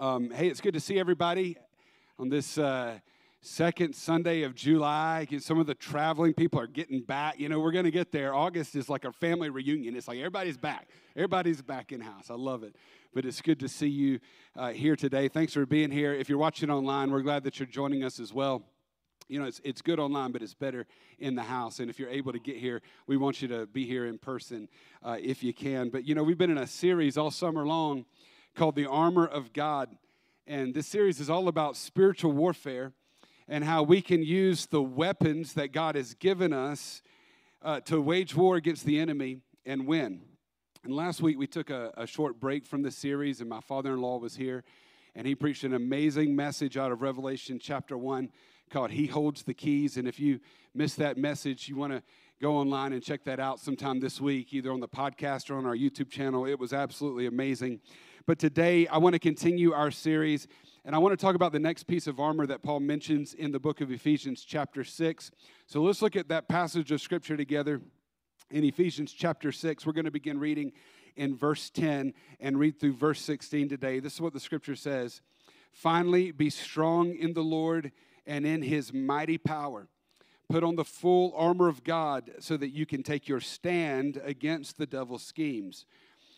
Um, hey, it's good to see everybody on this uh, second Sunday of July. Some of the traveling people are getting back. You know, we're going to get there. August is like a family reunion. It's like everybody's back. Everybody's back in house. I love it. But it's good to see you uh, here today. Thanks for being here. If you're watching online, we're glad that you're joining us as well you know, it's, it's good online, but it's better in the house. And if you're able to get here, we want you to be here in person uh, if you can. But, you know, we've been in a series all summer long called The Armor of God. And this series is all about spiritual warfare and how we can use the weapons that God has given us uh, to wage war against the enemy and win. And last week we took a, a short break from the series, and my father in law was here, and he preached an amazing message out of Revelation chapter 1 called He Holds the Keys. And if you missed that message, you want to go online and check that out sometime this week, either on the podcast or on our YouTube channel. It was absolutely amazing. But today, I want to continue our series, and I want to talk about the next piece of armor that Paul mentions in the book of Ephesians, chapter 6. So let's look at that passage of scripture together in Ephesians, chapter 6. We're going to begin reading in verse 10 and read through verse 16 today. This is what the scripture says Finally, be strong in the Lord and in his mighty power. Put on the full armor of God so that you can take your stand against the devil's schemes.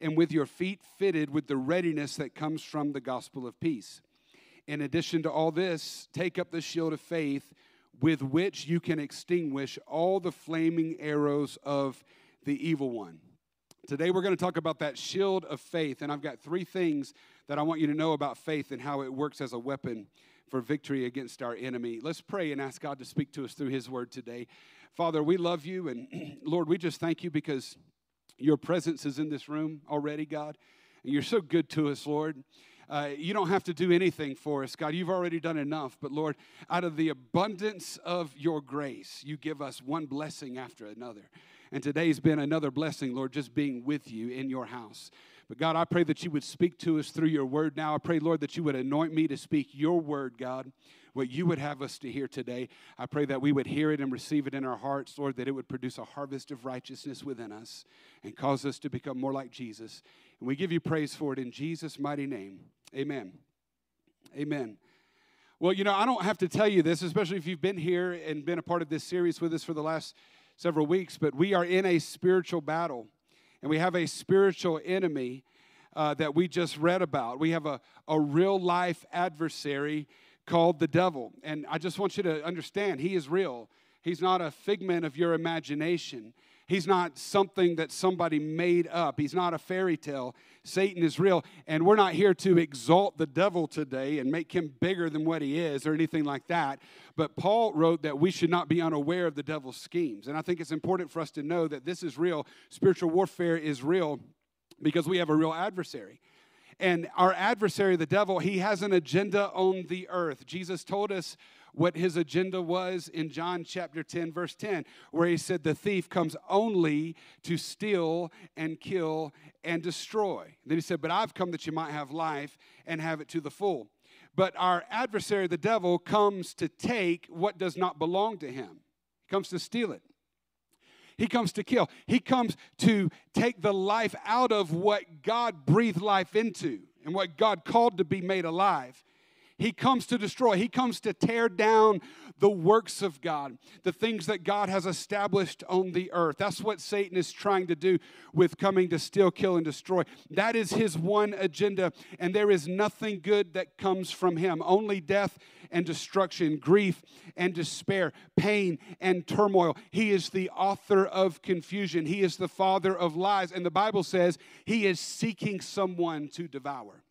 and with your feet fitted with the readiness that comes from the gospel of peace. In addition to all this, take up the shield of faith with which you can extinguish all the flaming arrows of the evil one. Today, we're going to talk about that shield of faith, and I've got three things that I want you to know about faith and how it works as a weapon for victory against our enemy. Let's pray and ask God to speak to us through His word today. Father, we love you, and Lord, we just thank you because your presence is in this room already, God. And you're so good to us, Lord. Uh, you don't have to do anything for us, God. You've already done enough. But Lord, out of the abundance of your grace, you give us one blessing after another. And today's been another blessing, Lord, just being with you in your house. But God, I pray that you would speak to us through your word now. I pray, Lord, that you would anoint me to speak your word, God, what you would have us to hear today. I pray that we would hear it and receive it in our hearts, Lord, that it would produce a harvest of righteousness within us and cause us to become more like Jesus. And we give you praise for it in Jesus' mighty name. Amen. Amen. Well, you know, I don't have to tell you this, especially if you've been here and been a part of this series with us for the last several weeks, but we are in a spiritual battle and we have a spiritual enemy uh, that we just read about. We have a, a real life adversary called the devil. And I just want you to understand, he is real. He's not a figment of your imagination. He's not something that somebody made up. He's not a fairy tale. Satan is real. And we're not here to exalt the devil today and make him bigger than what he is or anything like that. But Paul wrote that we should not be unaware of the devil's schemes. And I think it's important for us to know that this is real. Spiritual warfare is real because we have a real adversary. And our adversary, the devil, he has an agenda on the earth. Jesus told us what his agenda was in John chapter 10, verse 10, where he said, The thief comes only to steal and kill and destroy. Then he said, But I've come that you might have life and have it to the full. But our adversary, the devil, comes to take what does not belong to him, he comes to steal it. He comes to kill. He comes to take the life out of what God breathed life into and what God called to be made alive. He comes to destroy. He comes to tear down the works of God, the things that God has established on the earth. That's what Satan is trying to do with coming to steal, kill, and destroy. That is his one agenda, and there is nothing good that comes from him. Only death and destruction, grief and despair, pain and turmoil. He is the author of confusion. He is the father of lies. And the Bible says he is seeking someone to devour.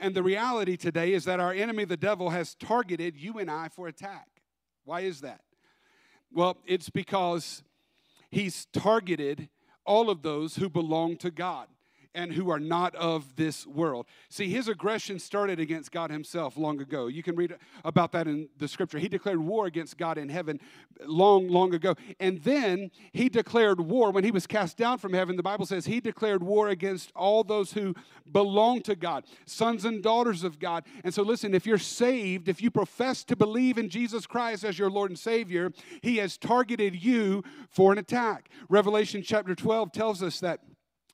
And the reality today is that our enemy, the devil, has targeted you and I for attack. Why is that? Well, it's because he's targeted all of those who belong to God. And who are not of this world. See, his aggression started against God himself long ago. You can read about that in the scripture. He declared war against God in heaven long, long ago. And then he declared war when he was cast down from heaven. The Bible says he declared war against all those who belong to God, sons and daughters of God. And so, listen, if you're saved, if you profess to believe in Jesus Christ as your Lord and Savior, he has targeted you for an attack. Revelation chapter 12 tells us that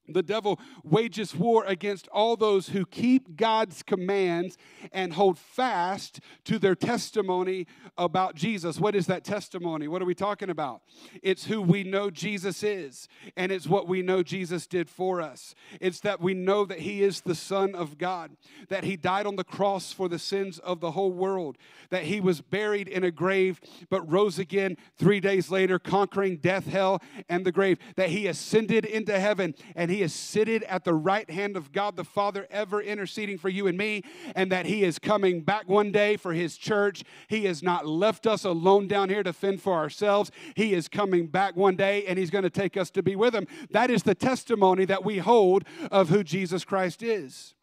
the devil wages war against all those who keep God's commands and hold fast to their testimony about Jesus. What is that testimony? What are we talking about? It's who we know Jesus is, and it's what we know Jesus did for us. It's that we know that He is the Son of God, that He died on the cross for the sins of the whole world, that He was buried in a grave but rose again three days later, conquering death, hell, and the grave, that He ascended into heaven and He he is seated at the right hand of God the Father, ever interceding for you and me, and that He is coming back one day for His church. He has not left us alone down here to fend for ourselves. He is coming back one day, and He's going to take us to be with Him. That is the testimony that we hold of who Jesus Christ is.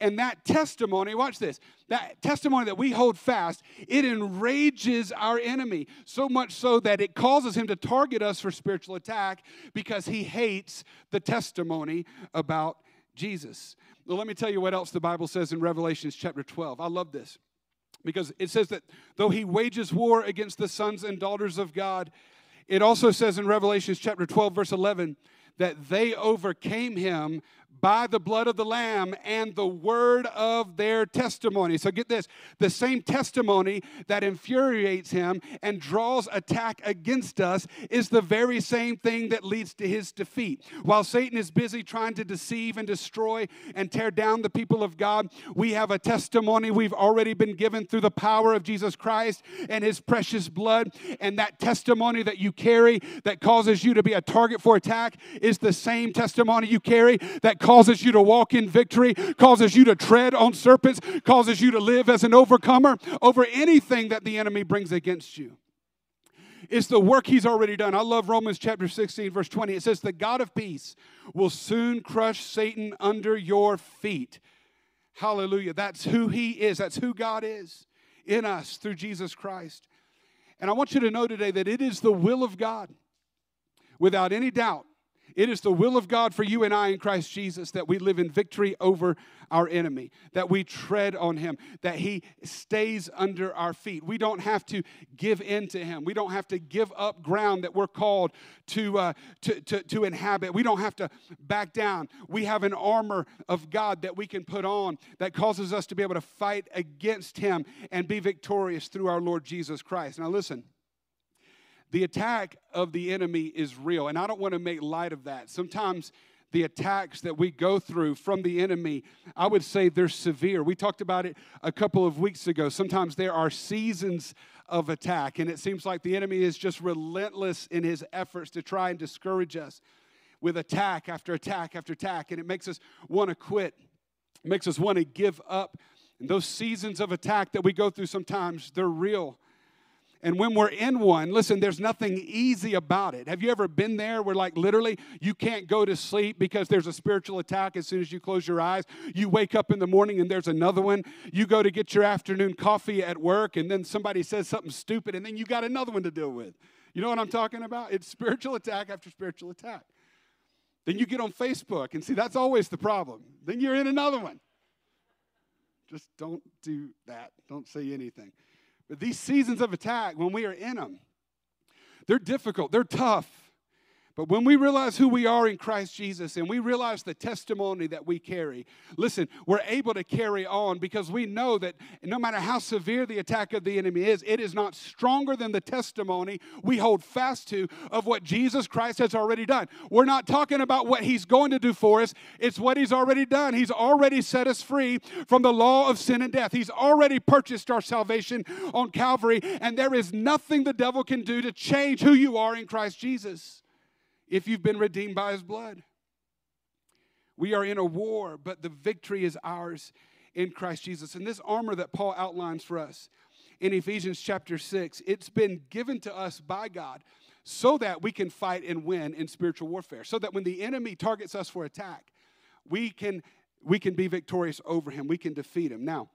And that testimony, watch this, that testimony that we hold fast, it enrages our enemy so much so that it causes him to target us for spiritual attack because he hates the testimony about Jesus. Well, let me tell you what else the Bible says in Revelations chapter 12. I love this because it says that though he wages war against the sons and daughters of God, it also says in Revelations chapter 12, verse 11, that they overcame him by the blood of the Lamb and the word of their testimony. So get this the same testimony that infuriates him and draws attack against us is the very same thing that leads to his defeat. While Satan is busy trying to deceive and destroy and tear down the people of God, we have a testimony we've already been given through the power of Jesus Christ and his precious blood. And that testimony that you carry that causes you to be a target for attack is the same testimony you carry that causes you to walk in victory, causes you to tread on serpents, causes you to live as an overcomer over anything that the enemy brings against you. It's the work he's already done. I love Romans chapter 16, verse 20. It says, The God of peace will soon crush Satan under your feet. Hallelujah. That's who he is. That's who God is in us through Jesus Christ. And I want you to know today that it is the will of God, without any doubt, it is the will of God for you and I in Christ Jesus that we live in victory over our enemy, that we tread on him, that he stays under our feet. We don't have to give in to him. We don't have to give up ground that we're called to, uh, to, to, to inhabit. We don't have to back down. We have an armor of God that we can put on that causes us to be able to fight against him and be victorious through our Lord Jesus Christ. Now, listen. The attack of the enemy is real, and I don't want to make light of that. Sometimes the attacks that we go through from the enemy, I would say they're severe. We talked about it a couple of weeks ago. Sometimes there are seasons of attack, and it seems like the enemy is just relentless in his efforts to try and discourage us with attack after attack after attack, and it makes us want to quit, it makes us want to give up. And those seasons of attack that we go through sometimes, they're real. And when we're in one, listen, there's nothing easy about it. Have you ever been there where, like, literally, you can't go to sleep because there's a spiritual attack as soon as you close your eyes? You wake up in the morning and there's another one. You go to get your afternoon coffee at work and then somebody says something stupid and then you got another one to deal with. You know what I'm talking about? It's spiritual attack after spiritual attack. Then you get on Facebook and see, that's always the problem. Then you're in another one. Just don't do that. Don't say anything. But these seasons of attack, when we are in them, they're difficult, they're tough. But when we realize who we are in Christ Jesus and we realize the testimony that we carry, listen, we're able to carry on because we know that no matter how severe the attack of the enemy is, it is not stronger than the testimony we hold fast to of what Jesus Christ has already done. We're not talking about what he's going to do for us, it's what he's already done. He's already set us free from the law of sin and death. He's already purchased our salvation on Calvary, and there is nothing the devil can do to change who you are in Christ Jesus if you've been redeemed by his blood. We are in a war, but the victory is ours in Christ Jesus. And this armor that Paul outlines for us in Ephesians chapter 6, it's been given to us by God so that we can fight and win in spiritual warfare. So that when the enemy targets us for attack, we can we can be victorious over him. We can defeat him. Now,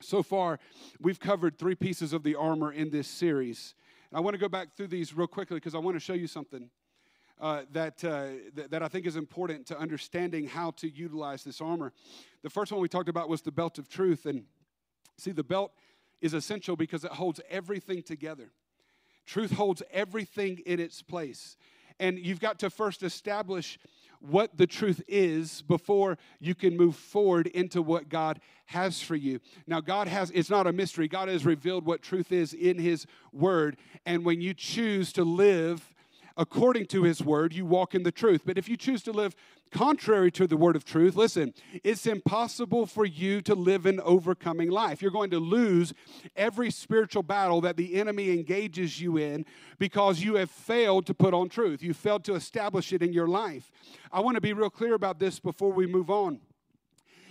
so far, we've covered three pieces of the armor in this series. And I want to go back through these real quickly because I want to show you something uh, that, uh, th- that I think is important to understanding how to utilize this armor. The first one we talked about was the belt of truth. And see, the belt is essential because it holds everything together. Truth holds everything in its place. And you've got to first establish what the truth is before you can move forward into what God has for you. Now, God has, it's not a mystery. God has revealed what truth is in His Word. And when you choose to live according to His Word, you walk in the truth. But if you choose to live contrary to the word of truth, listen, it's impossible for you to live an overcoming life. You're going to lose every spiritual battle that the enemy engages you in because you have failed to put on truth. You failed to establish it in your life. I want to be real clear about this before we move on.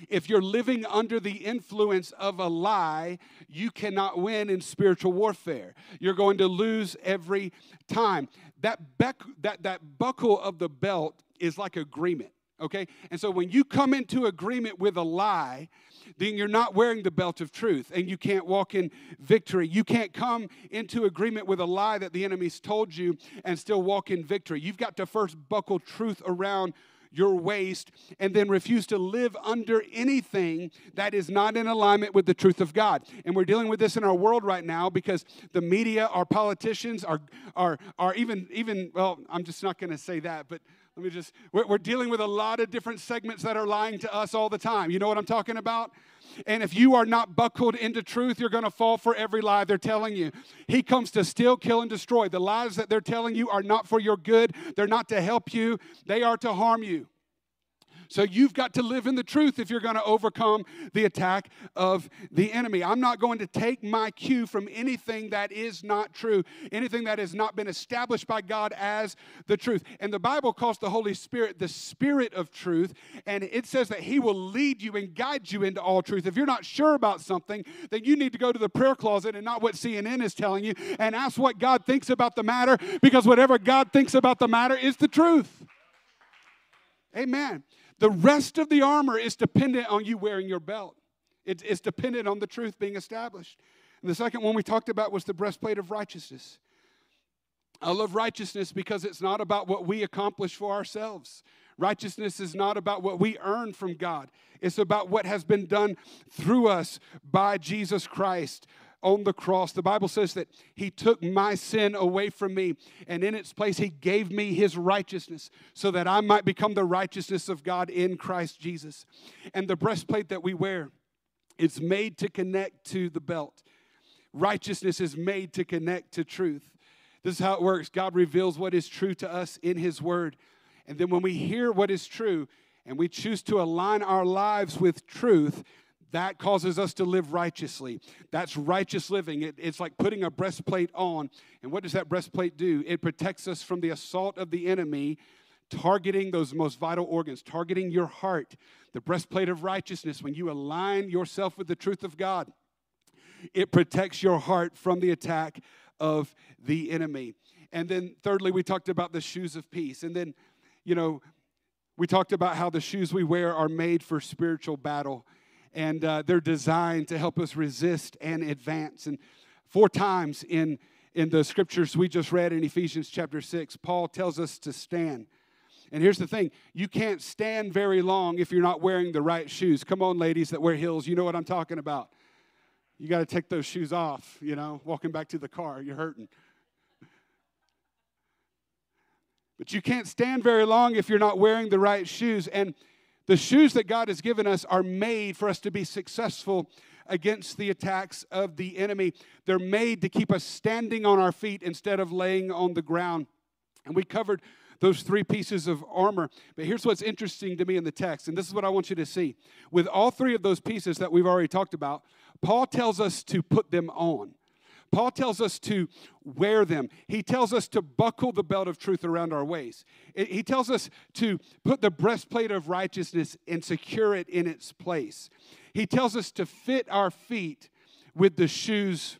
If you're living under the influence of a lie, you cannot win in spiritual warfare. You're going to lose every time. That, beck, that, that buckle of the belt is like agreement, okay? And so when you come into agreement with a lie, then you're not wearing the belt of truth and you can't walk in victory. You can't come into agreement with a lie that the enemy's told you and still walk in victory. You've got to first buckle truth around your waist and then refuse to live under anything that is not in alignment with the truth of God. And we're dealing with this in our world right now because the media, our politicians, are, are, are even, even, well, I'm just not going to say that, but let me just, we're, we're dealing with a lot of different segments that are lying to us all the time. You know what I'm talking about? And if you are not buckled into truth, you're going to fall for every lie they're telling you. He comes to steal, kill, and destroy. The lies that they're telling you are not for your good, they're not to help you, they are to harm you. So you've got to live in the truth if you're going to overcome the attack of the enemy. I'm not going to take my cue from anything that is not true, anything that has not been established by God as the truth. And the Bible calls the Holy Spirit the Spirit of truth, and it says that He will lead you and guide you into all truth. If you're not sure about something, then you need to go to the prayer closet and not what CNN is telling you and ask what God thinks about the matter because whatever God thinks about the matter is the truth. Amen. The rest of the armor is dependent on you wearing your belt. it's dependent on the truth being established. And the second one we talked about was the breastplate of righteousness. I love righteousness because it's not about what we accomplish for ourselves. Righteousness is not about what we earn from God, it's about what has been done through us by Jesus Christ on the cross. The Bible says that He took my sin away from me, and in its place, He gave me His righteousness so that I might become the righteousness of God in Christ Jesus. And the breastplate that we wear, it's made to connect to the belt. Righteousness is made to connect to truth. This is how it works God reveals what is true to us in His Word. And then when we hear what is true and we choose to align our lives with truth, that causes us to live righteously. That's righteous living. It, it's like putting a breastplate on. And what does that breastplate do? It protects us from the assault of the enemy, targeting those most vital organs, targeting your heart. The breastplate of righteousness, when you align yourself with the truth of God, it protects your heart from the attack of the enemy. And then, thirdly, we talked about the shoes of peace. And then, you know, we talked about how the shoes we wear are made for spiritual battle and uh, they're designed to help us resist and advance. And four times in, in the scriptures we just read in Ephesians chapter 6, Paul tells us to stand. And here's the thing you can't stand very long if you're not wearing the right shoes. Come on, ladies that wear heels, you know what I'm talking about. You got to take those shoes off, you know, walking back to the car, you're hurting. But you can't stand very long if you're not wearing the right shoes. And the shoes that God has given us are made for us to be successful against the attacks of the enemy. They're made to keep us standing on our feet instead of laying on the ground. And we covered those three pieces of armor. But here's what's interesting to me in the text, and this is what I want you to see. With all three of those pieces that we've already talked about, Paul tells us to put them on. Paul tells us to wear them. He tells us to buckle the belt of truth around our waist. He tells us to put the breastplate of righteousness and secure it in its place. He tells us to fit our feet with the shoes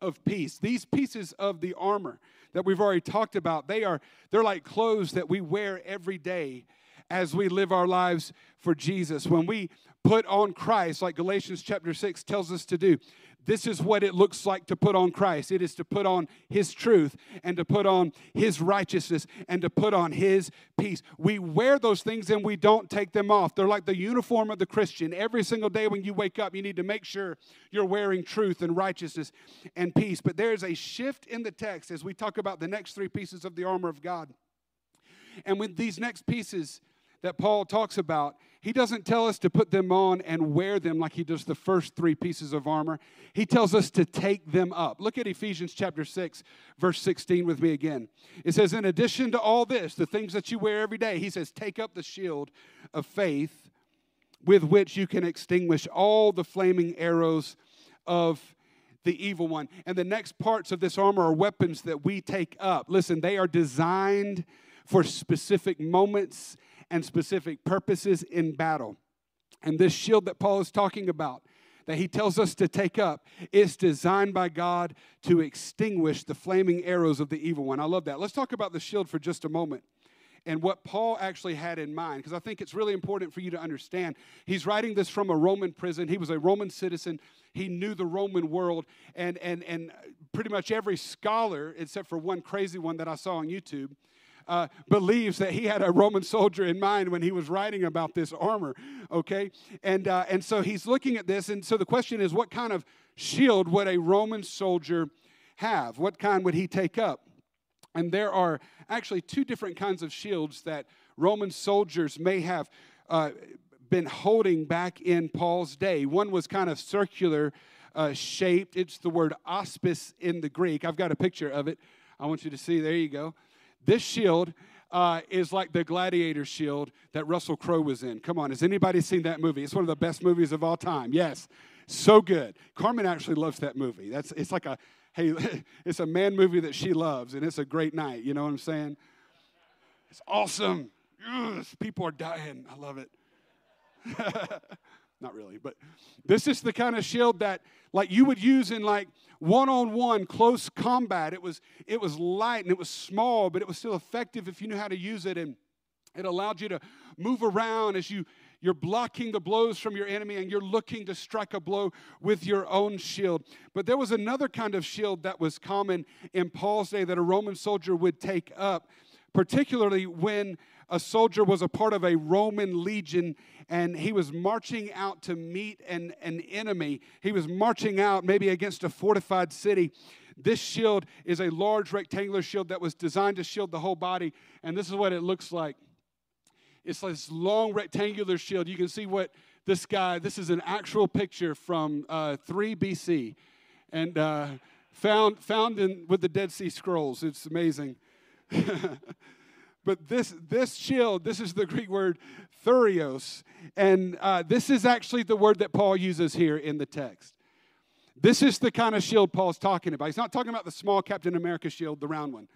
of peace. These pieces of the armor, that we've already talked about, they are they're like clothes that we wear every day as we live our lives for Jesus. When we put on Christ, like Galatians chapter 6 tells us to do, this is what it looks like to put on Christ. It is to put on His truth and to put on His righteousness and to put on His peace. We wear those things and we don't take them off. They're like the uniform of the Christian. Every single day when you wake up, you need to make sure you're wearing truth and righteousness and peace. But there is a shift in the text as we talk about the next three pieces of the armor of God. And with these next pieces, that Paul talks about, he doesn't tell us to put them on and wear them like he does the first three pieces of armor. He tells us to take them up. Look at Ephesians chapter 6, verse 16 with me again. It says, In addition to all this, the things that you wear every day, he says, Take up the shield of faith with which you can extinguish all the flaming arrows of the evil one. And the next parts of this armor are weapons that we take up. Listen, they are designed for specific moments and specific purposes in battle. And this shield that Paul is talking about, that he tells us to take up, is designed by God to extinguish the flaming arrows of the evil one. I love that. Let's talk about the shield for just a moment and what Paul actually had in mind, because I think it's really important for you to understand. He's writing this from a Roman prison. He was a Roman citizen. He knew the Roman world, and and and pretty much every scholar, except for one crazy one that I saw on YouTube, uh, believes that he had a Roman soldier in mind when he was writing about this armor, okay? And, uh, and so he's looking at this, and so the question is what kind of shield would a Roman soldier have? What kind would he take up? And there are actually two different kinds of shields that Roman soldiers may have uh, been holding back in Paul's day. One was kind of circular uh, shaped, it's the word aspis in the Greek. I've got a picture of it. I want you to see. There you go. This shield uh, is like the gladiator shield that Russell Crowe was in. Come on, has anybody seen that movie? It's one of the best movies of all time. Yes, so good. Carmen actually loves that movie. That's it's like a hey, it's a man movie that she loves, and it's a great night. You know what I'm saying? It's awesome. Yes, people are dying. I love it. Not really, but this is the kind of shield that like you would use in like one-on-one close combat. It was it was light and it was small, but it was still effective if you knew how to use it and it allowed you to move around as you you're blocking the blows from your enemy and you're looking to strike a blow with your own shield. But there was another kind of shield that was common in Paul's day that a Roman soldier would take up, particularly when a soldier was a part of a Roman legion and he was marching out to meet an, an enemy. He was marching out maybe against a fortified city. This shield is a large rectangular shield that was designed to shield the whole body, and this is what it looks like. It's this long rectangular shield. You can see what this guy, this is an actual picture from uh, 3 BC and uh, found, found in, with the Dead Sea Scrolls. It's amazing. But this, this shield, this is the Greek word thureos. And uh, this is actually the word that Paul uses here in the text. This is the kind of shield Paul's talking about. He's not talking about the small Captain America shield, the round one.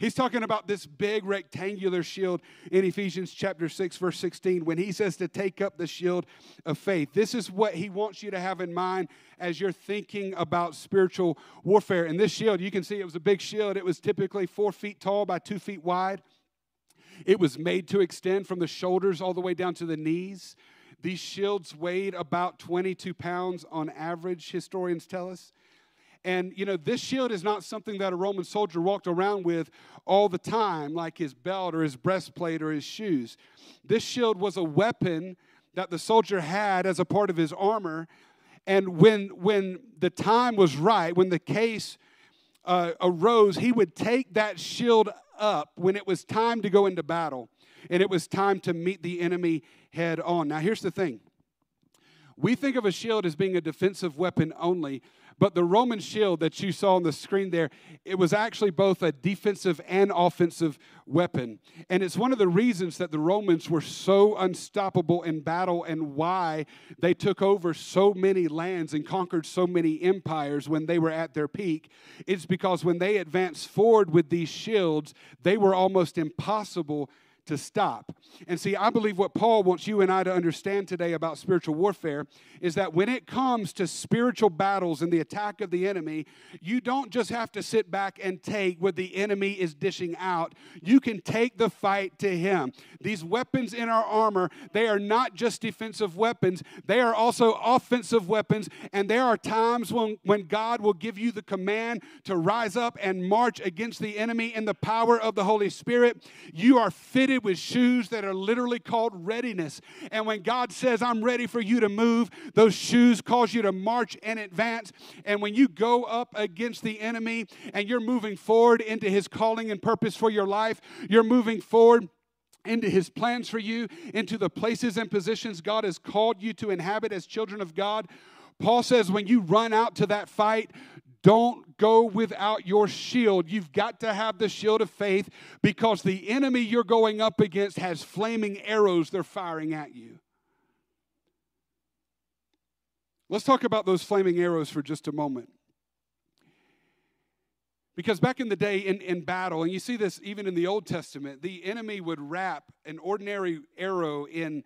He's talking about this big rectangular shield in Ephesians chapter 6, verse 16, when he says to take up the shield of faith. This is what he wants you to have in mind as you're thinking about spiritual warfare. And this shield, you can see it was a big shield. It was typically four feet tall by two feet wide. It was made to extend from the shoulders all the way down to the knees. These shields weighed about 22 pounds on average, historians tell us. And, you know, this shield is not something that a Roman soldier walked around with all the time, like his belt or his breastplate or his shoes. This shield was a weapon that the soldier had as a part of his armor. And when, when the time was right, when the case uh, arose, he would take that shield up when it was time to go into battle and it was time to meet the enemy head on. Now, here's the thing we think of a shield as being a defensive weapon only, but the Roman shield that you saw on the screen there, it was actually both a defensive and offensive weapon. And it's one of the reasons that the Romans were so unstoppable in battle and why they took over so many lands and conquered so many empires when they were at their peak. It's because when they advanced forward with these shields, they were almost impossible to stop. And see, I believe what Paul wants you and I to understand today about spiritual warfare is that when it comes to spiritual battles and the attack of the enemy, you don't just have to sit back and take what the enemy is dishing out. You can take the fight to him. These weapons in our armor, they are not just defensive weapons, they are also offensive weapons. And there are times when, when God will give you the command to rise up and march against the enemy in the power of the Holy Spirit. You are fitted with shoes that are literally called readiness. And when God says, I'm ready for you to move, those shoes cause you to march and advance. And when you go up against the enemy and you're moving forward into his calling and purpose for your life, you're moving forward into his plans for you, into the places and positions God has called you to inhabit as children of God. Paul says, when you run out to that fight, don't go without your shield. You've got to have the shield of faith because the enemy you're going up against has flaming arrows they're firing at you. Let's talk about those flaming arrows for just a moment. Because back in the day in, in battle, and you see this even in the Old Testament, the enemy would wrap an ordinary arrow in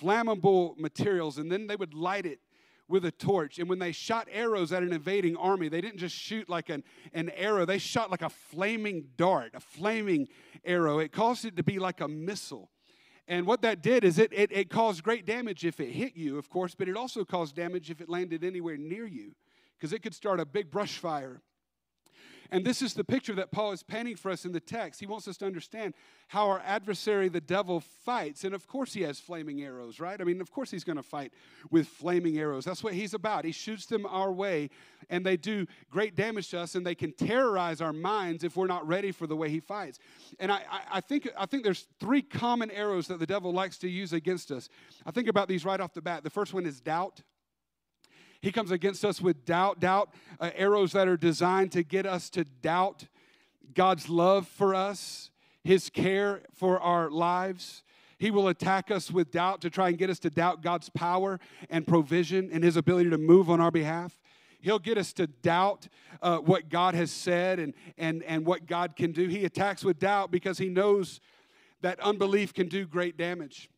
flammable materials and then they would light it with a torch. And when they shot arrows at an invading army, they didn't just shoot like an, an arrow, they shot like a flaming dart, a flaming arrow. It caused it to be like a missile. And what that did is it, it, it caused great damage if it hit you, of course, but it also caused damage if it landed anywhere near you because it could start a big brush fire and this is the picture that Paul is painting for us in the text. He wants us to understand how our adversary, the devil, fights. And of course, he has flaming arrows, right? I mean, of course, he's going to fight with flaming arrows. That's what he's about. He shoots them our way, and they do great damage to us, and they can terrorize our minds if we're not ready for the way he fights. And I, I, I think, I think there's three common arrows that the devil likes to use against us. I think about these right off the bat. The first one is doubt. He comes against us with doubt, doubt, uh, arrows that are designed to get us to doubt God's love for us, His care for our lives. He will attack us with doubt to try and get us to doubt God's power and provision and His ability to move on our behalf. He'll get us to doubt uh, what God has said and, and, and what God can do. He attacks with doubt because he knows that unbelief can do great damage.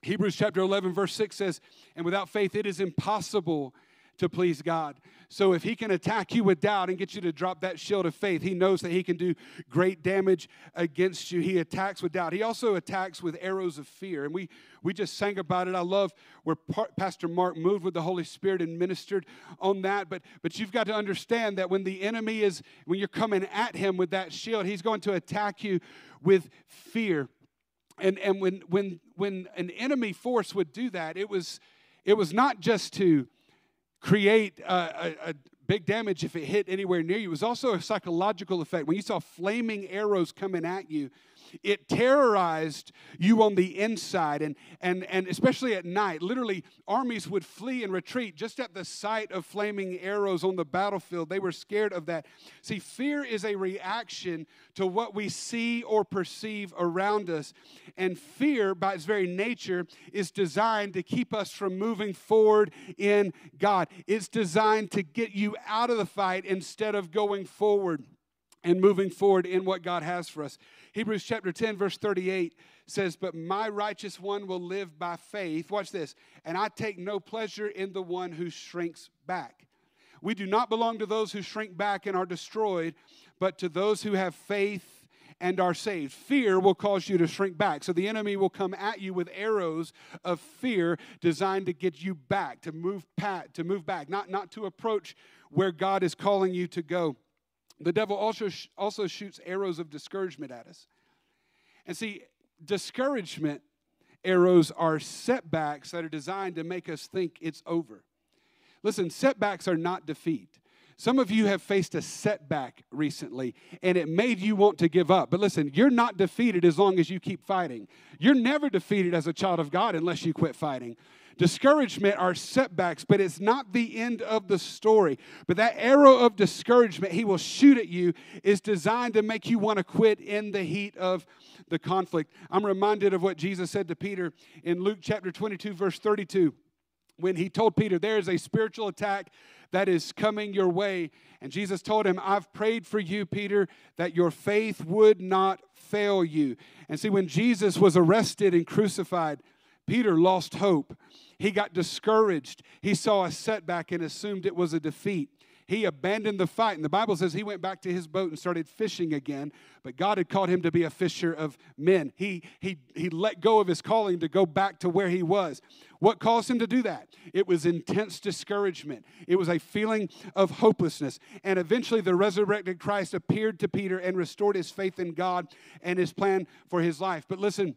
Hebrews chapter 11, verse 6 says, And without faith, it is impossible to please God. So if he can attack you with doubt and get you to drop that shield of faith, he knows that he can do great damage against you. He attacks with doubt. He also attacks with arrows of fear. And we we just sang about it. I love where Pastor Mark moved with the Holy Spirit and ministered on that. But but you've got to understand that when the enemy is when you're coming at him with that shield, he's going to attack you with fear. And and when when when an enemy force would do that, it was it was not just to create a, a, a, big damage if it hit anywhere near you. It was also a psychological effect. When you saw flaming arrows coming at you, it terrorized you on the inside and, and, and especially at night. Literally armies would flee and retreat just at the sight of flaming arrows on the battlefield. They were scared of that. See fear is a reaction to what we see or perceive around us. And fear by its very nature is designed to keep us from moving forward in god. It's designed to get you out of the fight instead of going forward and moving forward in what God has for us. Hebrews chapter 10, verse 38 says, But my righteous one will live by faith. Watch this. And I take no pleasure in the one who shrinks back. We do not belong to those who shrink back and are destroyed, but to those who have faith and are saved. Fear will cause you to shrink back. So the enemy will come at you with arrows of fear designed to get you back, to move pat, to move back, not, not to approach where God is calling you to go. The devil also, also shoots arrows of discouragement at us. And see, discouragement arrows are setbacks that are designed to make us think it's over. Listen, setbacks are not defeat. Some of you have faced a setback recently and it made you want to give up. But listen, you're not defeated as long as you keep fighting. You're never defeated as a child of God unless you quit fighting. Discouragement are setbacks, but it's not the end of the story. But that arrow of discouragement he will shoot at you is designed to make you want to quit in the heat of the conflict. I'm reminded of what Jesus said to Peter in Luke chapter 22, verse 32. when he told Peter, There is a spiritual attack that is coming your way. And Jesus told him, I've prayed for you, Peter, that your faith would not fail you. And see, when Jesus was arrested and crucified, Peter lost hope. He got discouraged. He saw a setback and assumed it was a defeat. He abandoned the fight. And the Bible says he went back to his boat and started fishing again. But God had called him to be a fisher of men. He, he, he let go of his calling to go back to where he was. What caused him to do that? It was intense discouragement, it was a feeling of hopelessness. And eventually, the resurrected Christ appeared to Peter and restored his faith in God and his plan for his life. But listen,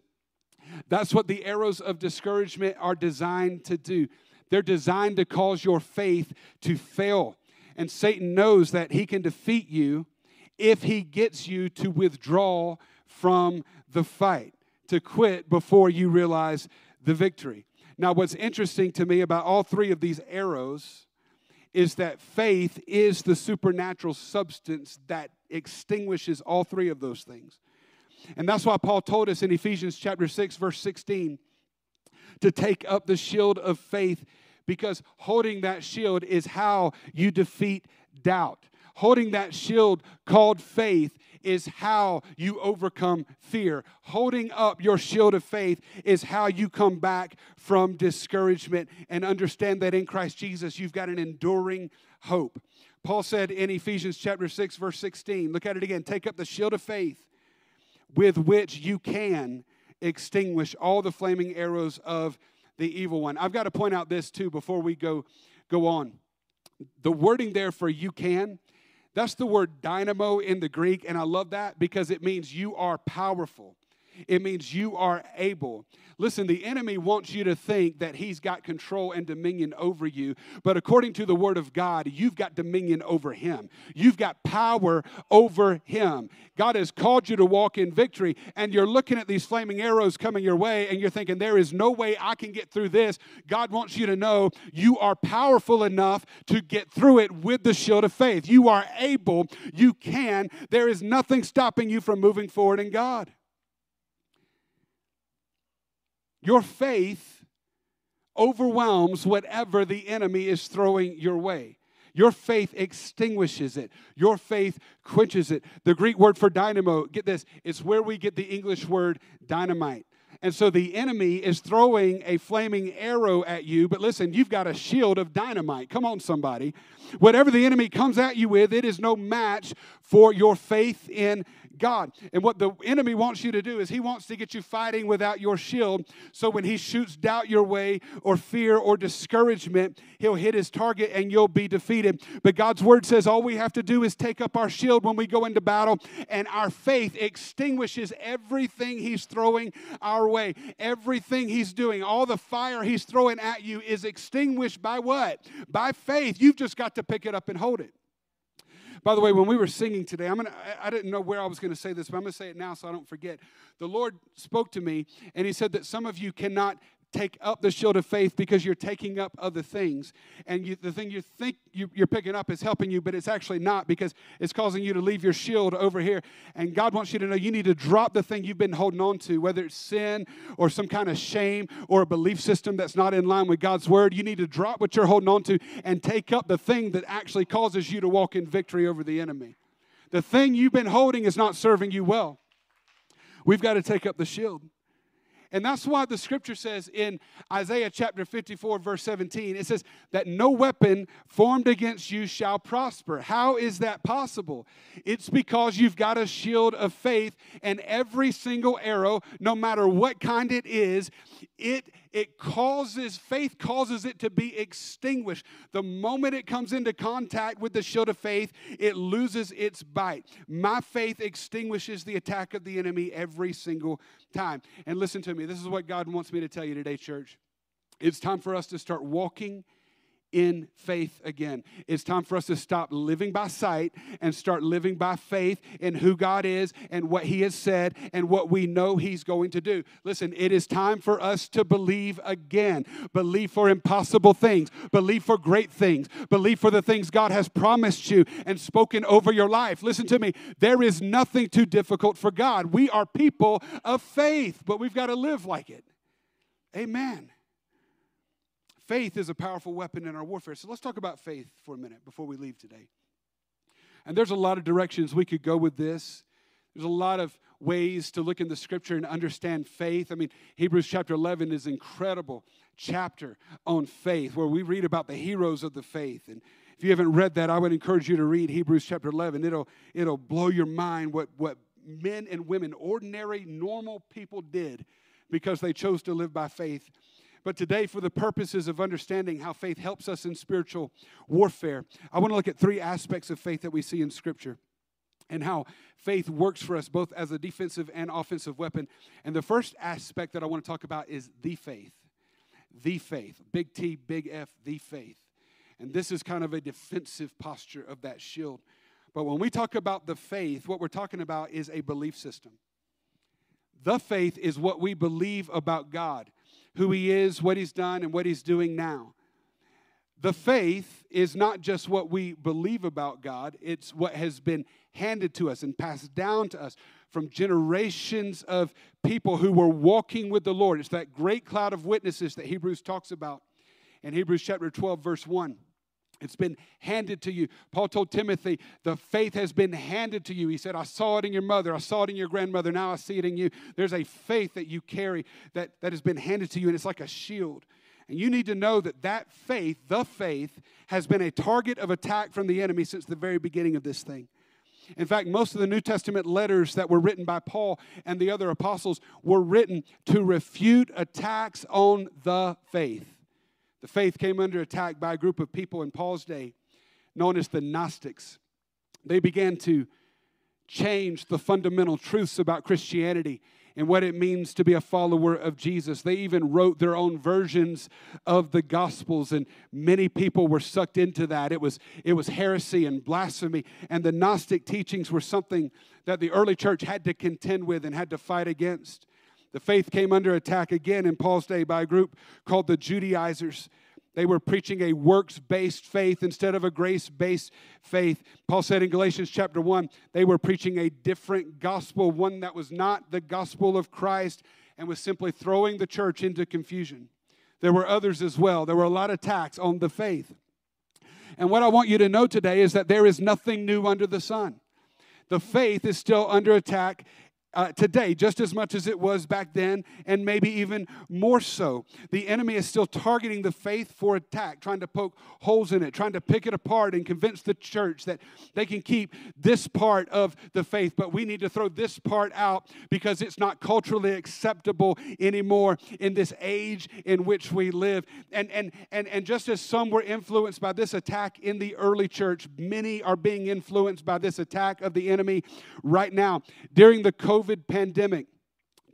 that's what the arrows of discouragement are designed to do. They're designed to cause your faith to fail. And Satan knows that he can defeat you if he gets you to withdraw from the fight, to quit before you realize the victory. Now, what's interesting to me about all three of these arrows is that faith is the supernatural substance that extinguishes all three of those things. And that's why Paul told us in Ephesians chapter 6 verse 16 to take up the shield of faith because holding that shield is how you defeat doubt. Holding that shield called faith is how you overcome fear. Holding up your shield of faith is how you come back from discouragement and understand that in Christ Jesus you've got an enduring hope. Paul said in Ephesians chapter 6 verse 16, look at it again, take up the shield of faith with which you can extinguish all the flaming arrows of the evil one. I've got to point out this too before we go go on. The wording there for you can, that's the word dynamo in the Greek and I love that because it means you are powerful. It means you are able. Listen, the enemy wants you to think that he's got control and dominion over you, but according to the word of God, you've got dominion over him. You've got power over him. God has called you to walk in victory, and you're looking at these flaming arrows coming your way, and you're thinking, there is no way I can get through this. God wants you to know you are powerful enough to get through it with the shield of faith. You are able, you can. There is nothing stopping you from moving forward in God. Your faith overwhelms whatever the enemy is throwing your way. Your faith extinguishes it. Your faith quenches it. The Greek word for dynamo, get this, it's where we get the English word dynamite. And so the enemy is throwing a flaming arrow at you, but listen, you've got a shield of dynamite. Come on, somebody. Whatever the enemy comes at you with, it is no match for your faith in God. And what the enemy wants you to do is he wants to get you fighting without your shield. So when he shoots doubt your way, or fear, or discouragement, he'll hit his target and you'll be defeated. But God's word says all we have to do is take up our shield when we go into battle, and our faith extinguishes everything he's throwing our way. Everything he's doing, all the fire he's throwing at you is extinguished by what? By faith. You've just got to pick it up and hold it. By the way, when we were singing today, I'm gonna, I didn't know where I was going to say this, but I'm going to say it now so I don't forget. The Lord spoke to me, and He said that some of you cannot take up the shield of faith because you're taking up other things. And you, the thing you think you, are picking up is helping you, but it's actually not because it's causing you to leave your shield over here. And God wants you to know you need to drop the thing you've been holding on to, whether it's sin or some kind of shame or a belief system that's not in line with God's word. You need to drop what you're holding on to and take up the thing that actually causes you to walk in victory over the enemy. The thing you've been holding is not serving you well. We've got to take up the shield. And that's why the scripture says in Isaiah chapter 54, verse 17, it says that no weapon formed against you shall prosper. How is that possible? It's because you've got a shield of faith, and every single arrow, no matter what kind it is, it it causes faith causes it to be extinguished. The moment it comes into contact with the shield of faith it loses its bite. My faith extinguishes the attack of the enemy every single time. And listen to me this is what god wants me to tell you today church. It's time for us to start walking in faith again. It's time for us to stop living by sight and start living by faith in who God is and what He has said and what we know He's going to do. Listen, it is time for us to believe again. Believe for impossible things, believe for great things, believe for the things God has promised you and spoken over your life. Listen to me, there is nothing too difficult for God. We are people of faith, but we've got to live like it. Amen. Faith is a powerful weapon in our warfare. So let's talk about faith for a minute before we leave today. And there's a lot of directions we could go with this. There's a lot of ways to look in the scripture and understand faith. I mean, Hebrews chapter 11 is incredible chapter on faith where we read about the heroes of the faith. And if you haven't read that, I would encourage you to read Hebrews chapter 11. It'll, it'll blow your mind what, what men and women, ordinary, normal people did because they chose to live by faith. But today, for the purposes of understanding how faith helps us in spiritual warfare, I want to look at three aspects of faith that we see in Scripture and how faith works for us both as a defensive and offensive weapon. And the first aspect that I want to talk about is the faith. The faith. Big T, big F, the faith. And this is kind of a defensive posture of that shield. But when we talk about the faith, what we're talking about is a belief system. The faith is what we believe about God, who He is, what He's done, and what He's doing now. The faith is not just what we believe about God, it's what has been handed to us and passed down to us from generations of people who were walking with the Lord. It's that great cloud of witnesses that Hebrews talks about in Hebrews chapter 12, verse 1. It's been handed to you. Paul told Timothy, the faith has been handed to you. He said, I saw it in your mother, I saw it in your grandmother, now I see it in you. There's a faith that you carry that, that has been handed to you, and it's like a shield. And you need to know that that faith, the faith, has been a target of attack from the enemy since the very beginning of this thing. In fact, most of the New Testament letters that were written by Paul and the other apostles were written to refute attacks on the faith. The faith came under attack by a group of people in Paul's day known as the Gnostics. They began to change the fundamental truths about Christianity and what it means to be a follower of Jesus. They even wrote their own versions of the Gospels, and many people were sucked into that. It was, it was heresy and blasphemy, and the Gnostic teachings were something that the early church had to contend with and had to fight against. The faith came under attack again in Paul's day by a group called the Judaizers. They were preaching a works based faith instead of a grace based faith. Paul said in Galatians chapter 1, they were preaching a different gospel, one that was not the gospel of Christ and was simply throwing the church into confusion. There were others as well. There were a lot of attacks on the faith. And what I want you to know today is that there is nothing new under the sun. The faith is still under attack uh, today, just as much as it was back then, and maybe even more so. The enemy is still targeting the faith for attack, trying to poke holes in it, trying to pick it apart and convince the church that they can keep this part of the faith, but we need to throw this part out because it's not culturally acceptable anymore in this age in which we live. And, and, and, and just as some were influenced by this attack in the early church, many are being influenced by this attack of the enemy right now. During the COVID COVID pandemic,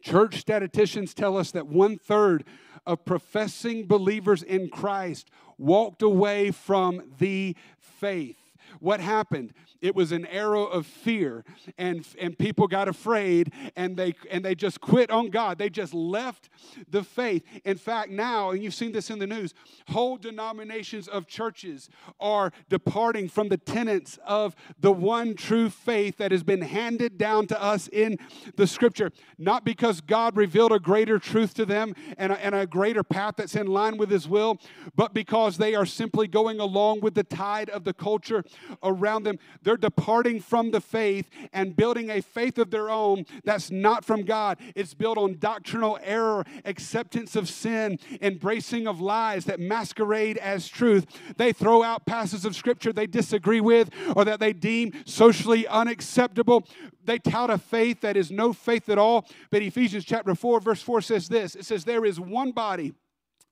church statisticians tell us that one third of professing believers in Christ walked away from the faith. What happened? It was an arrow of fear, and, and people got afraid and they, and they just quit on God. They just left the faith. In fact, now, and you've seen this in the news, whole denominations of churches are departing from the tenets of the one true faith that has been handed down to us in the scripture. Not because God revealed a greater truth to them and a, and a greater path that's in line with His will, but because they are simply going along with the tide of the culture around them. They're departing from the faith and building a faith of their own that's not from God. It's built on doctrinal error, acceptance of sin, embracing of lies that masquerade as truth. They throw out passages of scripture they disagree with or that they deem socially unacceptable. They tout a faith that is no faith at all. But Ephesians chapter 4, verse 4 says this it says, There is one body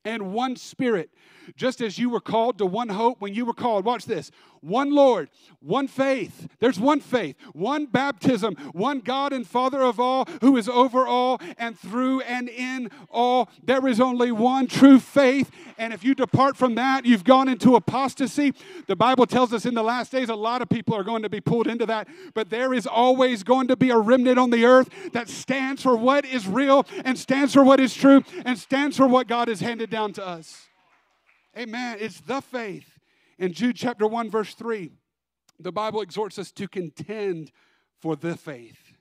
and one spirit just as you were called to one hope when you were called. Watch this one Lord, one faith. There's one faith, one baptism, one God and Father of all, who is over all and through and in all. There is only one true faith. And if you depart from that, you've gone into apostasy. The Bible tells us in the last days, a lot of people are going to be pulled into that. But there is always going to be a remnant on the earth that stands for what is real and stands for what is true and stands for what God has handed down to us. Amen. It's the faith. In Jude chapter 1, verse 3, the Bible exhorts us to contend for the faith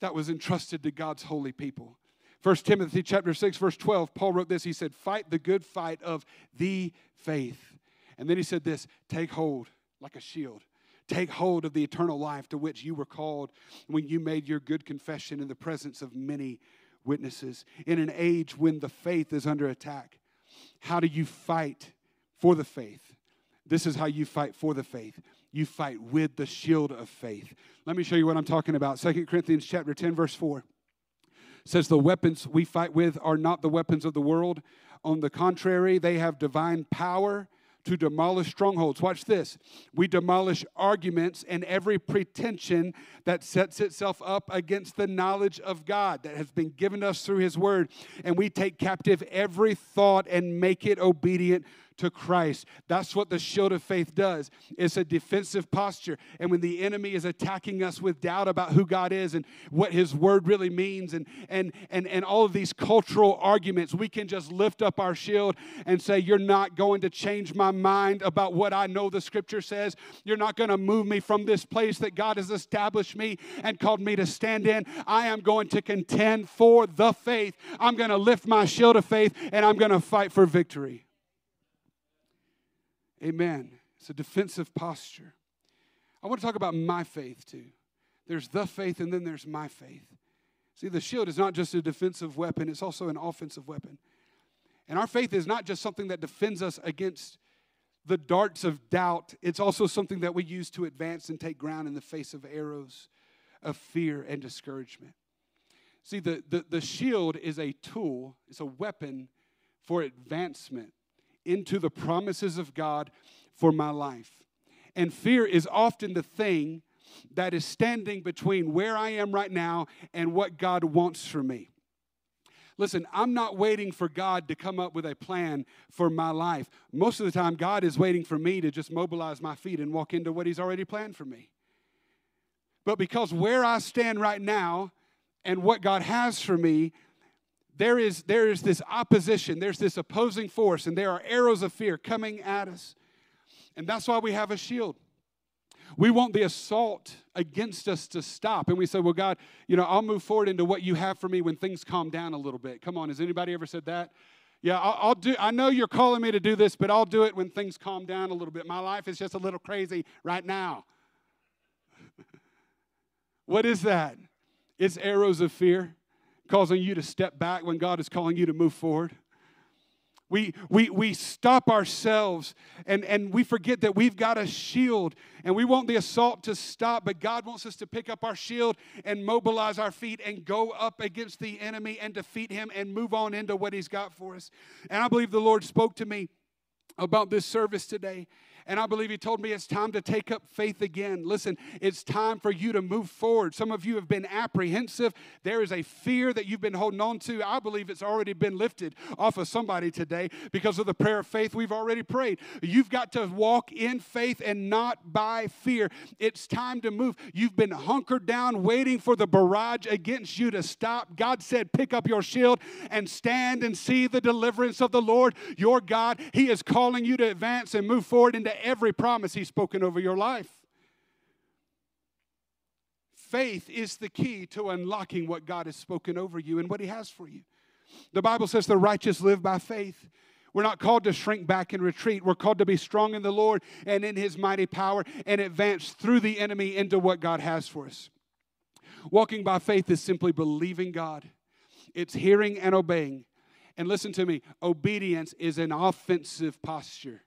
that was entrusted to God's holy people. 1 Timothy chapter 6 verse 12, Paul wrote this. He said, "Fight the good fight of the faith." And then he said this, "Take hold like a shield. Take hold of the eternal life to which you were called when you made your good confession in the presence of many witnesses." In an age when the faith is under attack, how do you fight for the faith? This is how you fight for the faith. You fight with the shield of faith. Let me show you what I'm talking about. Second Corinthians chapter 10 verse 4 says the weapons we fight with are not the weapons of the world. On the contrary, they have divine power to demolish strongholds. Watch this. We demolish arguments and every pretension that sets itself up against the knowledge of God that has been given us through His Word. And we take captive every thought and make it obedient to Christ. That's what the shield of faith does. It's a defensive posture. And when the enemy is attacking us with doubt about who God is and what his word really means and and and, and all of these cultural arguments, we can just lift up our shield and say, You're not going to change my mind about what I know the scripture says. You're not going to move me from this place that God has established me and called me to stand in. I am going to contend for the faith. I'm going to lift my shield of faith and I'm going to fight for victory. Amen. It's a defensive posture. I want to talk about my faith too. There's the faith and then there's my faith. See, the shield is not just a defensive weapon, it's also an offensive weapon. And our faith is not just something that defends us against the darts of doubt, it's also something that we use to advance and take ground in the face of arrows of fear and discouragement. See, the, the, the shield is a tool, it's a weapon for advancement into the promises of God for my life. And fear is often the thing that is standing between where I am right now and what God wants for me. Listen, I'm not waiting for God to come up with a plan for my life. Most of the time, God is waiting for me to just mobilize my feet and walk into what He's already planned for me. But because where I stand right now and what God has for me there is, there is this opposition, there's this opposing force, and there are arrows of fear coming at us. And that's why we have a shield. We want the assault against us to stop. And we say, Well, God, you know, I'll move forward into what you have for me when things calm down a little bit. Come on, has anybody ever said that? Yeah, I'll, I'll, do. I know you're calling me to do this, but I'll do it when things calm down a little bit. My life is just a little crazy right now. what is that? It's arrows of fear causing you to step back when God is calling you to move forward. We, we, we stop ourselves and, and we forget that we've got a shield and we want the assault to stop, but God wants us to pick up our shield and mobilize our feet and go up against the enemy and defeat him and move on into what he's got for us. And I believe the Lord spoke to me about this service today. And I believe he told me it's time to take up faith again. Listen, it's time for you to move forward. Some of you have been apprehensive. There is a fear that you've been holding on to. I believe it's already been lifted off of somebody today because of the prayer of faith we've already prayed. You've got to walk in faith and not by fear. It's time to move. You've been hunkered down waiting for the barrage against you to stop. God said, Pick up your shield and stand and see the deliverance of the Lord your God. He is calling you to advance and move forward into every promise He's spoken over your life. Faith is the key to unlocking what God has spoken over you and what He has for you. The Bible says the righteous live by faith. We're not called to shrink back and retreat. We're called to be strong in the Lord and in His mighty power and advance through the enemy into what God has for us. Walking by faith is simply believing God, it's hearing and obeying. And listen to me obedience is an offensive posture.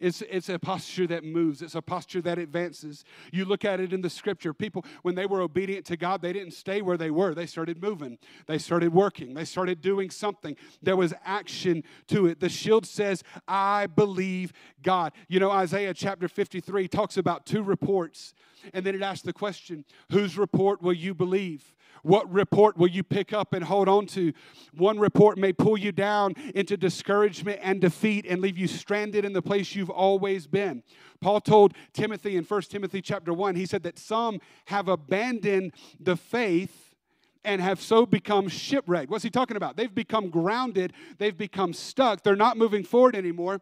It's, it's a posture that moves, it's a posture that advances. You look at it in the scripture. People, when they were obedient to God, they didn't stay where they were. They started moving, they started working, they started doing something. There was action to it. The shield says, I believe God. You know, Isaiah chapter 53 talks about two reports, and then it asks the question, Whose report will you believe? What report will you pick up and hold on to? One report may pull you down into discouragement and defeat and leave you stranded in the place you've always been. Paul told Timothy in 1 Timothy chapter 1, he said that some have abandoned the faith and have so become shipwrecked. What's he talking about? They've become grounded, they've become stuck, they're not moving forward anymore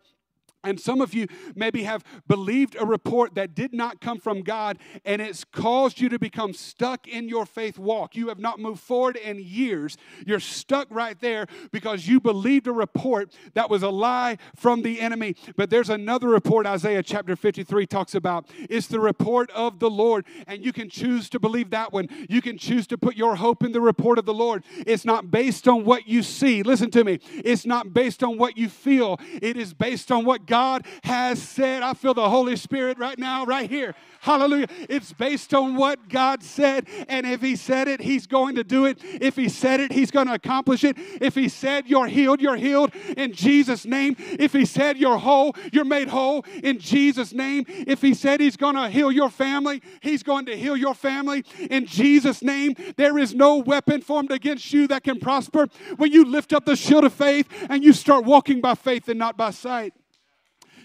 And some of you maybe have believed a report that did not come from God, and it's caused you to become stuck in your faith walk. You have not moved forward in years. You're stuck right there because you believed a report that was a lie from the enemy. But there's another report Isaiah chapter 53 talks about. It's the report of the Lord, and you can choose to believe that one. You can choose to put your hope in the report of the Lord. It's not based on what you see. Listen to me. It's not based on what you feel, it is based on what God has said. I feel the Holy Spirit right now, right here. Hallelujah. It's based on what God said. And if He said it, He's going to do it. If He said it, He's going to accomplish it. If He said you're healed, you're healed in Jesus' name. If He said you're whole, you're made whole in Jesus' name. If He said He's going to heal your family, He's going to heal your family in Jesus' name. There is no weapon formed against you that can prosper when you lift up the shield of faith and you start walking by faith and not by sight.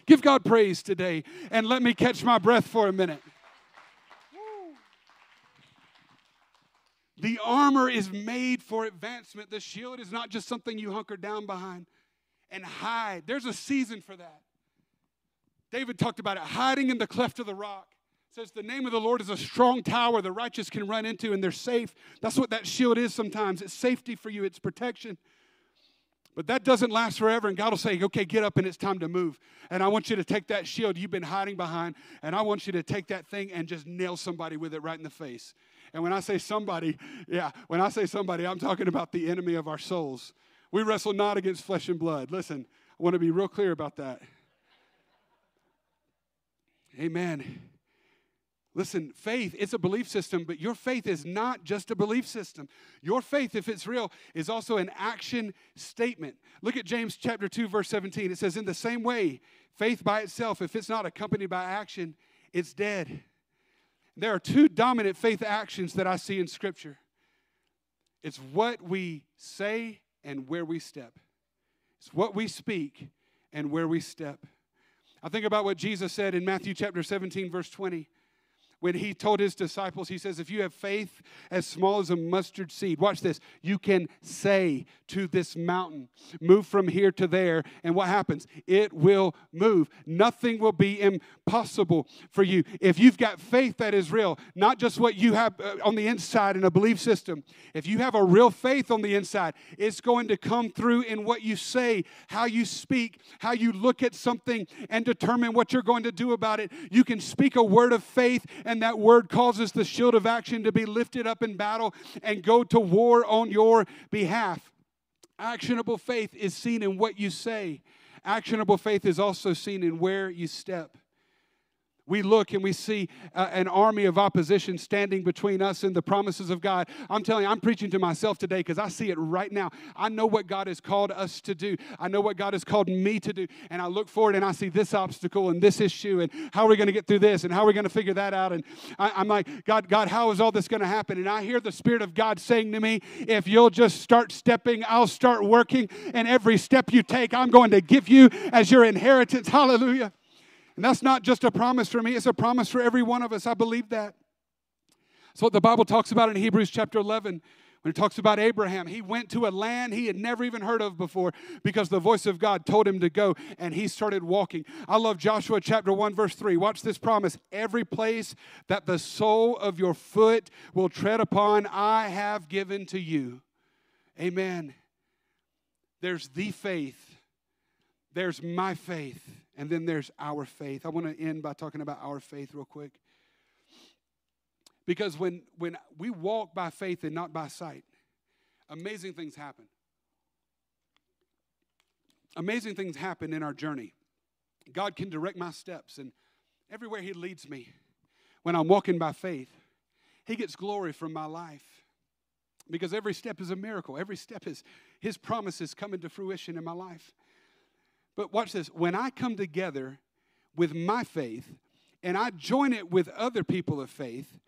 Give God praise today and let me catch my breath for a minute. The armor is made for advancement. The shield is not just something you hunker down behind and hide. There's a season for that. David talked about it hiding in the cleft of the rock. says the name of the Lord is a strong tower the righteous can run into and they're safe. That's what that shield is sometimes. It's safety for you, it's protection. But that doesn't last forever, and God will say, okay, get up and it's time to move. And I want you to take that shield you've been hiding behind, and I want you to take that thing and just nail somebody with it right in the face. And when I say somebody, yeah, when I say somebody, I'm talking about the enemy of our souls. We wrestle not against flesh and blood. Listen, I want to be real clear about that. Amen. Listen, faith, it's a belief system, but your faith is not just a belief system. Your faith, if it's real, is also an action statement. Look at James chapter 2, verse 17. It says, In the same way, faith by itself, if it's not accompanied by action, it's dead. There are two dominant faith actions that I see in Scripture it's what we say and where we step, it's what we speak and where we step. I think about what Jesus said in Matthew chapter 17, verse 20 when he told his disciples, he says, If you have faith as small as a mustard seed, watch this, you can say to this mountain, Move from here to there. And what happens? It will move. Nothing will be impossible for you. If you've got faith that is real, not just what you have uh, on the inside in a belief system, if you have a real faith on the inside, it's going to come through in what you say, how you speak, how you look at something and determine what you're going to do about it. You can speak a word of faith and that word causes the shield of action to be lifted up in battle and go to war on your behalf. Actionable faith is seen in what you say. Actionable faith is also seen in where you step. We look and we see uh, an army of opposition standing between us and the promises of God. I'm telling you, I'm preaching to myself today because I see it right now. I know what God has called us to do, I know what God has called me to do. And I look forward and I see this obstacle and this issue and how are we going to get through this and how are we going to figure that out. And I, am like, God, God, how is all this going to happen? And I hear the Spirit of God saying to me, if you'll just start stepping, I'll start working. And every step you take, I'm going to give you as your inheritance. Hallelujah. And that's not just a promise for me, it's a promise for every one of us. I believe that. That's what the Bible talks about in Hebrews chapter 11 when it talks about Abraham. He went to a land he had never even heard of before because the voice of God told him to go and he started walking. I love Joshua chapter 1, verse 3. Watch this promise. Every place that the sole of your foot will tread upon, I have given to you. Amen. There's the faith, there's my faith and then there's our faith. I want to end by talking about our faith real quick. Because when, when we walk by faith and not by sight, amazing things happen. Amazing things happen in our journey. God can direct my steps, and everywhere He leads me, when I'm walking by faith, He gets glory from my life. Because every step is a miracle. Every step is His promises coming to fruition in my life. But watch this when I come together with my faith and I join it with other people of faith,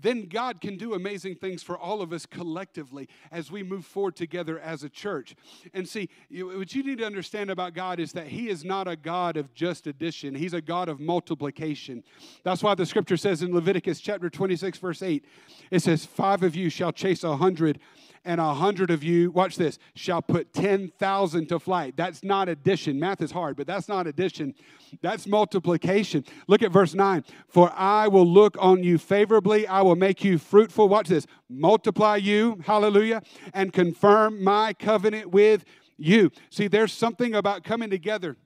then God can do amazing things for all of us collectively as we move forward together as a church. And see, what you need to understand about God is that He is not a God of just addition, He's a God of multiplication. That's why the scripture says in Leviticus chapter 26, verse 8, it says, Five of you shall chase a hundred and a hundred of you, watch this, shall put 10,000 to flight. That's not addition. Math is hard, but that's not addition. That's multiplication. Look at verse 9. For I will look on you favorably. I will make you fruitful. Watch this. Multiply you, hallelujah, and confirm my covenant with you. See, there's something about coming together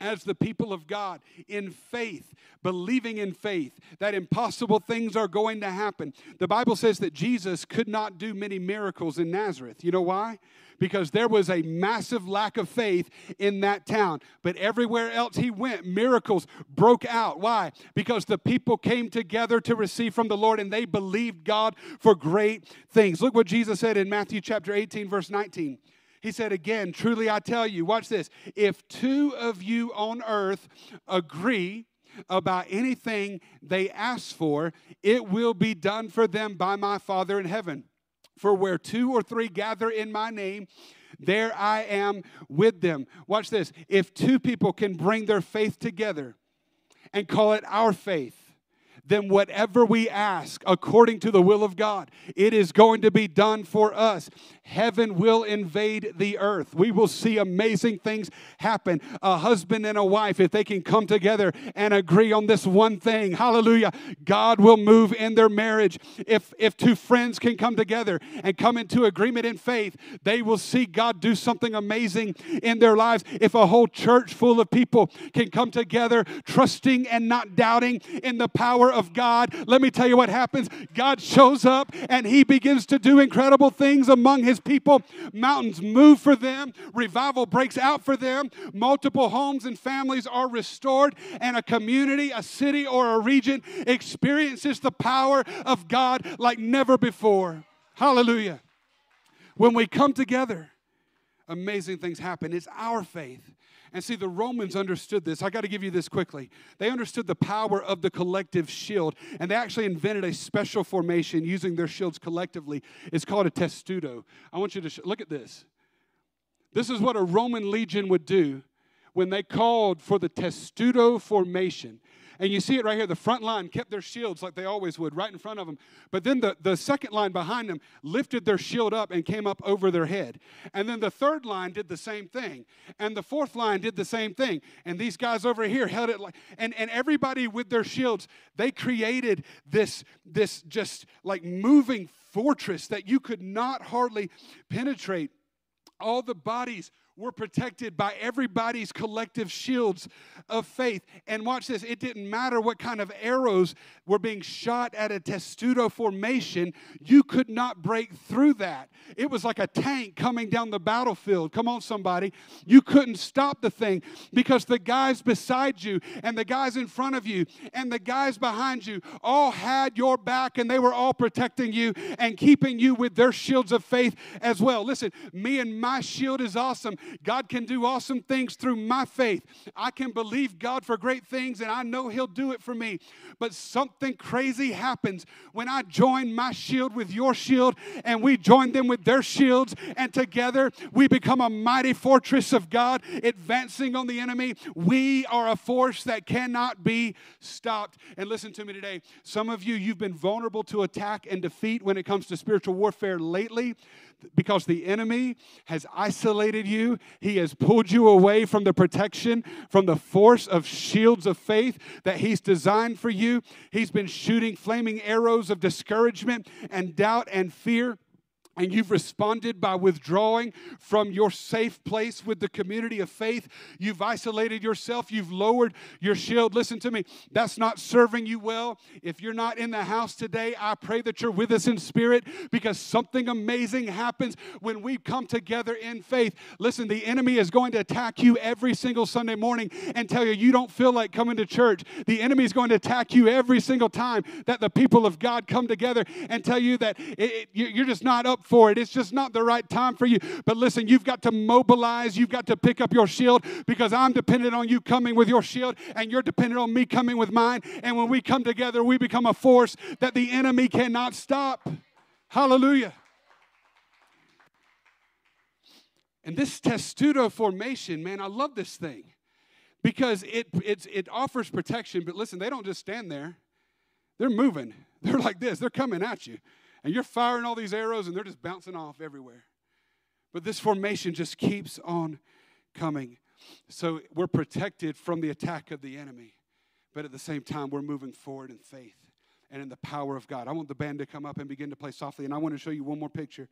as the people of God in faith, believing in faith that impossible things are going to happen. The Bible says that Jesus could not do many miracles in Nazareth. You know why? Because there was a massive lack of faith in that town. But everywhere else he went, miracles broke out. Why? Because the people came together to receive from the Lord and they believed God for great things. Look what Jesus said in Matthew chapter 18, verse 19. He said again, Truly I tell you, watch this. If two of you on earth agree about anything they ask for, it will be done for them by my Father in heaven. For where two or three gather in my name, there I am with them. Watch this. If two people can bring their faith together and call it our faith, then whatever we ask according to the will of God, it is going to be done for us. Heaven will invade the earth. We will see amazing things happen. A husband and a wife, if they can come together and agree on this one thing, hallelujah, God will move in their marriage. If, if two friends can come together and come into agreement in faith, they will see God do something amazing in their lives. If a whole church full of people can come together, trusting and not doubting in the power of God, let me tell you what happens. God shows up and he begins to do incredible things among his people. Mountains move for them, revival breaks out for them, multiple homes and families are restored, and a community, a city, or a region experiences the power of God like never before. Hallelujah. When we come together, amazing things happen. It's our faith and see, the Romans understood this. I got to give you this quickly. They understood the power of the collective shield, and they actually invented a special formation using their shields collectively. It's called a testudo. I want you to sh- look at this. This is what a Roman legion would do when they called for the testudo formation. And you see it right here. The front line kept their shields like they always would, right in front of them. But then the, the second line behind them lifted their shield up and came up over their head. And then the third line did the same thing. And the fourth line did the same thing. And these guys over here held it like, and, and everybody with their shields, they created this, this just like moving fortress that you could not hardly penetrate. All the bodies were protected by everybody's collective shields of faith. And watch this it didn't matter what kind of arrows were being shot at a testudo formation, you could not break through that. It was like a tank coming down the battlefield. Come on, somebody. You couldn't stop the thing because the guys beside you and the guys in front of you and the guys behind you all had your back and they were all protecting you and keeping you with their shields of faith as well. Listen, me and my shield is awesome God can do awesome things through my faith. I can believe God for great things, and I know He'll do it for me. But something crazy happens when I join my shield with your shield, and we join them with their shields, and together we become a mighty fortress of God, advancing on the enemy. We are a force that cannot be stopped. And listen to me today. Some of you, you've been vulnerable to attack and defeat when it comes to spiritual warfare lately because the enemy has isolated you. He has pulled you away from the protection, from the force of shields of faith that He's designed for you. He's been shooting flaming arrows of discouragement and doubt and fear and you've responded by withdrawing from your safe place with the community of faith, you've isolated yourself, you've lowered your shield. Listen to me, that's not serving you well. If you're not in the house today, I pray that you're with us in spirit because something amazing happens when we come together in faith. Listen, the enemy is going to attack you every single Sunday morning and tell you you don't feel like coming to church. The enemy is going to attack you every single time that the people of God come together and tell you that it, it, you're just not up for it. It's just not the right time for you. But listen, you've got to mobilize, you've got to pick up your shield because I'm dependent on you coming with your shield and you're dependent on me coming with mine. And when we come together, we become a force that the enemy cannot stop. Hallelujah. And this testudo formation, man, I love this thing because it, it offers protection. But listen, they don't just stand there, they're moving. They're like this, they're coming at you. And you're firing all these arrows and they're just bouncing off everywhere. But this formation just keeps on coming. So we're protected from the attack of the enemy. But at the same time, we're moving forward in faith and in the power of God. I want the band to come up and begin to play softly. And I want to show you one more picture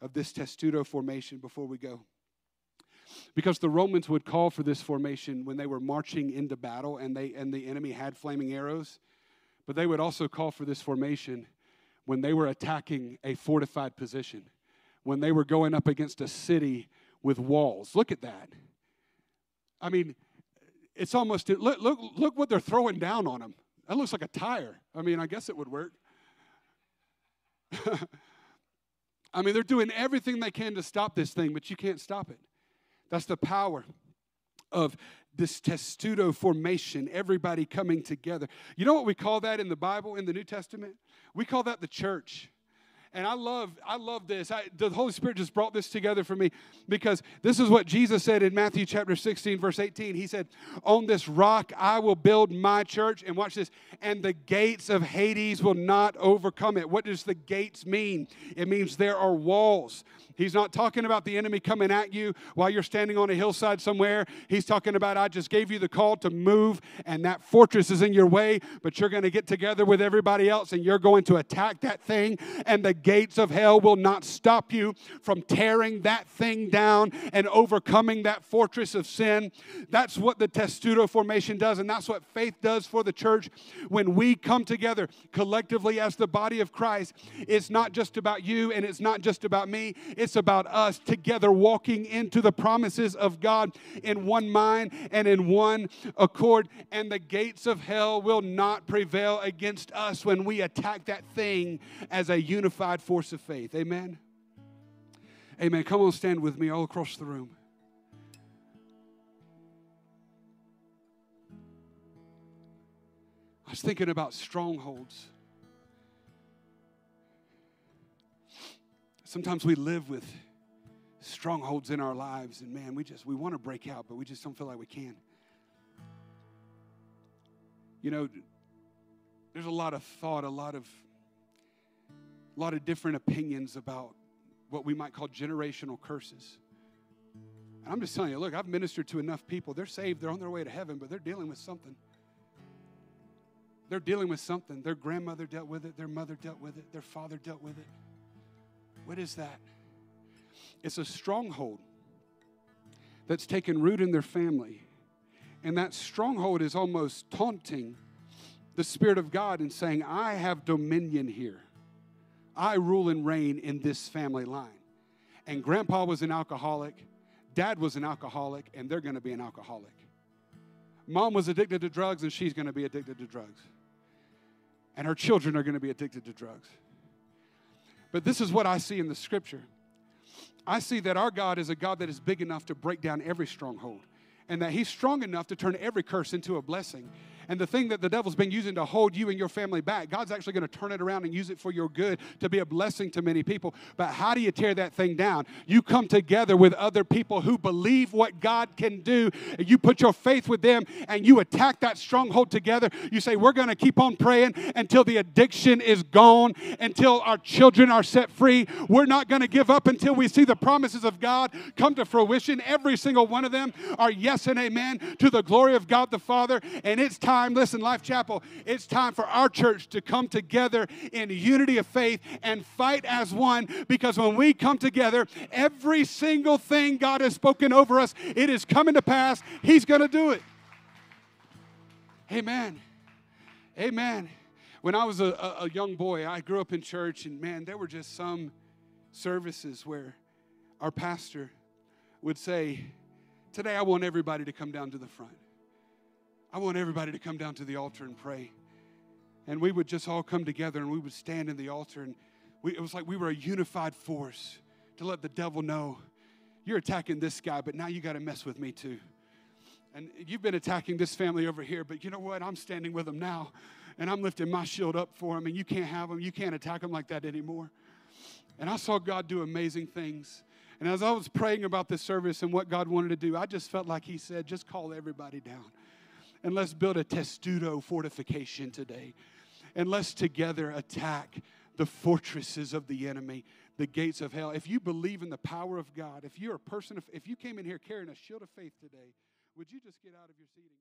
of this testudo formation before we go. Because the Romans would call for this formation when they were marching into battle and, they, and the enemy had flaming arrows. But they would also call for this formation when they were attacking a fortified position, when they were going up against a city with walls. Look at that. I mean, it's almost, look, look, look what they're throwing down on them. That looks like a tire. I mean, I guess it would work. I mean, they're doing everything they can to stop this thing, but you can't stop it. That's the power of this testudo formation, everybody coming together. You know what we call that in the Bible, in the New Testament? We call that the church. And I love, I love this. I, the Holy Spirit just brought this together for me because this is what Jesus said in Matthew chapter 16, verse 18. He said, On this rock I will build my church. And watch this, and the gates of Hades will not overcome it. What does the gates mean? It means there are walls. He's not talking about the enemy coming at you while you're standing on a hillside somewhere. He's talking about, I just gave you the call to move, and that fortress is in your way, but you're going to get together with everybody else and you're going to attack that thing, and the gates of hell will not stop you from tearing that thing down and overcoming that fortress of sin. That's what the testudo formation does, and that's what faith does for the church. When we come together collectively as the body of Christ, it's not just about you and it's not just about me. It's about us together walking into the promises of God in one mind and in one accord. And the gates of hell will not prevail against us when we attack that thing as a unified force of faith. Amen. Amen. Come on, stand with me all across the room. I was thinking about strongholds. Sometimes we live with strongholds in our lives, and man, we just we want to break out, but we just don't feel like we can. You know, there's a lot of thought, a lot of a lot of different opinions about what we might call generational curses. And I'm just telling you, look, I've ministered to enough people. They're saved, they're on their way to heaven, but they're dealing with something. They're dealing with something. Their grandmother dealt with it, their mother dealt with it, their father dealt with it. What is that? It's a stronghold that's taken root in their family. And that stronghold is almost taunting the Spirit of God and saying, I have dominion here. I rule and reign in this family line. And grandpa was an alcoholic, dad was an alcoholic, and they're going to be an alcoholic. Mom was addicted to drugs, and she's going to be addicted to drugs. And her children are going to be addicted to drugs. But this is what I see in the scripture. I see that our God is a God that is big enough to break down every stronghold and that He's strong enough to turn every curse into a blessing. And the thing that the devil's been using to hold you and your family back, God's actually going to turn it around and use it for your good to be a blessing to many people. But how do you tear that thing down? You come together with other people who believe what God can do. And you put your faith with them and you attack that stronghold together. You say, We're going to keep on praying until the addiction is gone, until our children are set free. We're not going to give up until we see the promises of God come to fruition. Every single one of them are yes and amen to the glory of God the Father. And it's time time, listen, Life Chapel, it's time for our church to come together in unity of faith and fight as one because when we come together, every single thing God has spoken over us, it is coming to pass. He's going to do it. Amen. Amen. When I was a, a, young boy, I grew up in church, and man, there were just some services where our pastor would say, Today I want everybody to come down to the front. I want everybody to come down to the altar and pray. And we would just all come together and we would stand in the altar. And we, it was like we were a unified force to let the devil know you're attacking this guy, but now you got to mess with me too. And you've been attacking this family over here, but you know what? I'm standing with them now. And I'm lifting my shield up for them, and you can't have them. You can't attack them like that anymore. And I saw God do amazing things. And as I was praying about this service and what God wanted to do, I just felt like He said, just call everybody down and let's build a testudo fortification today. And let's together attack the fortresses of the enemy, the gates of hell. If you believe in the power of God, if you're a person, of, if you came in here carrying a shield of faith today, would you just get out of your seat?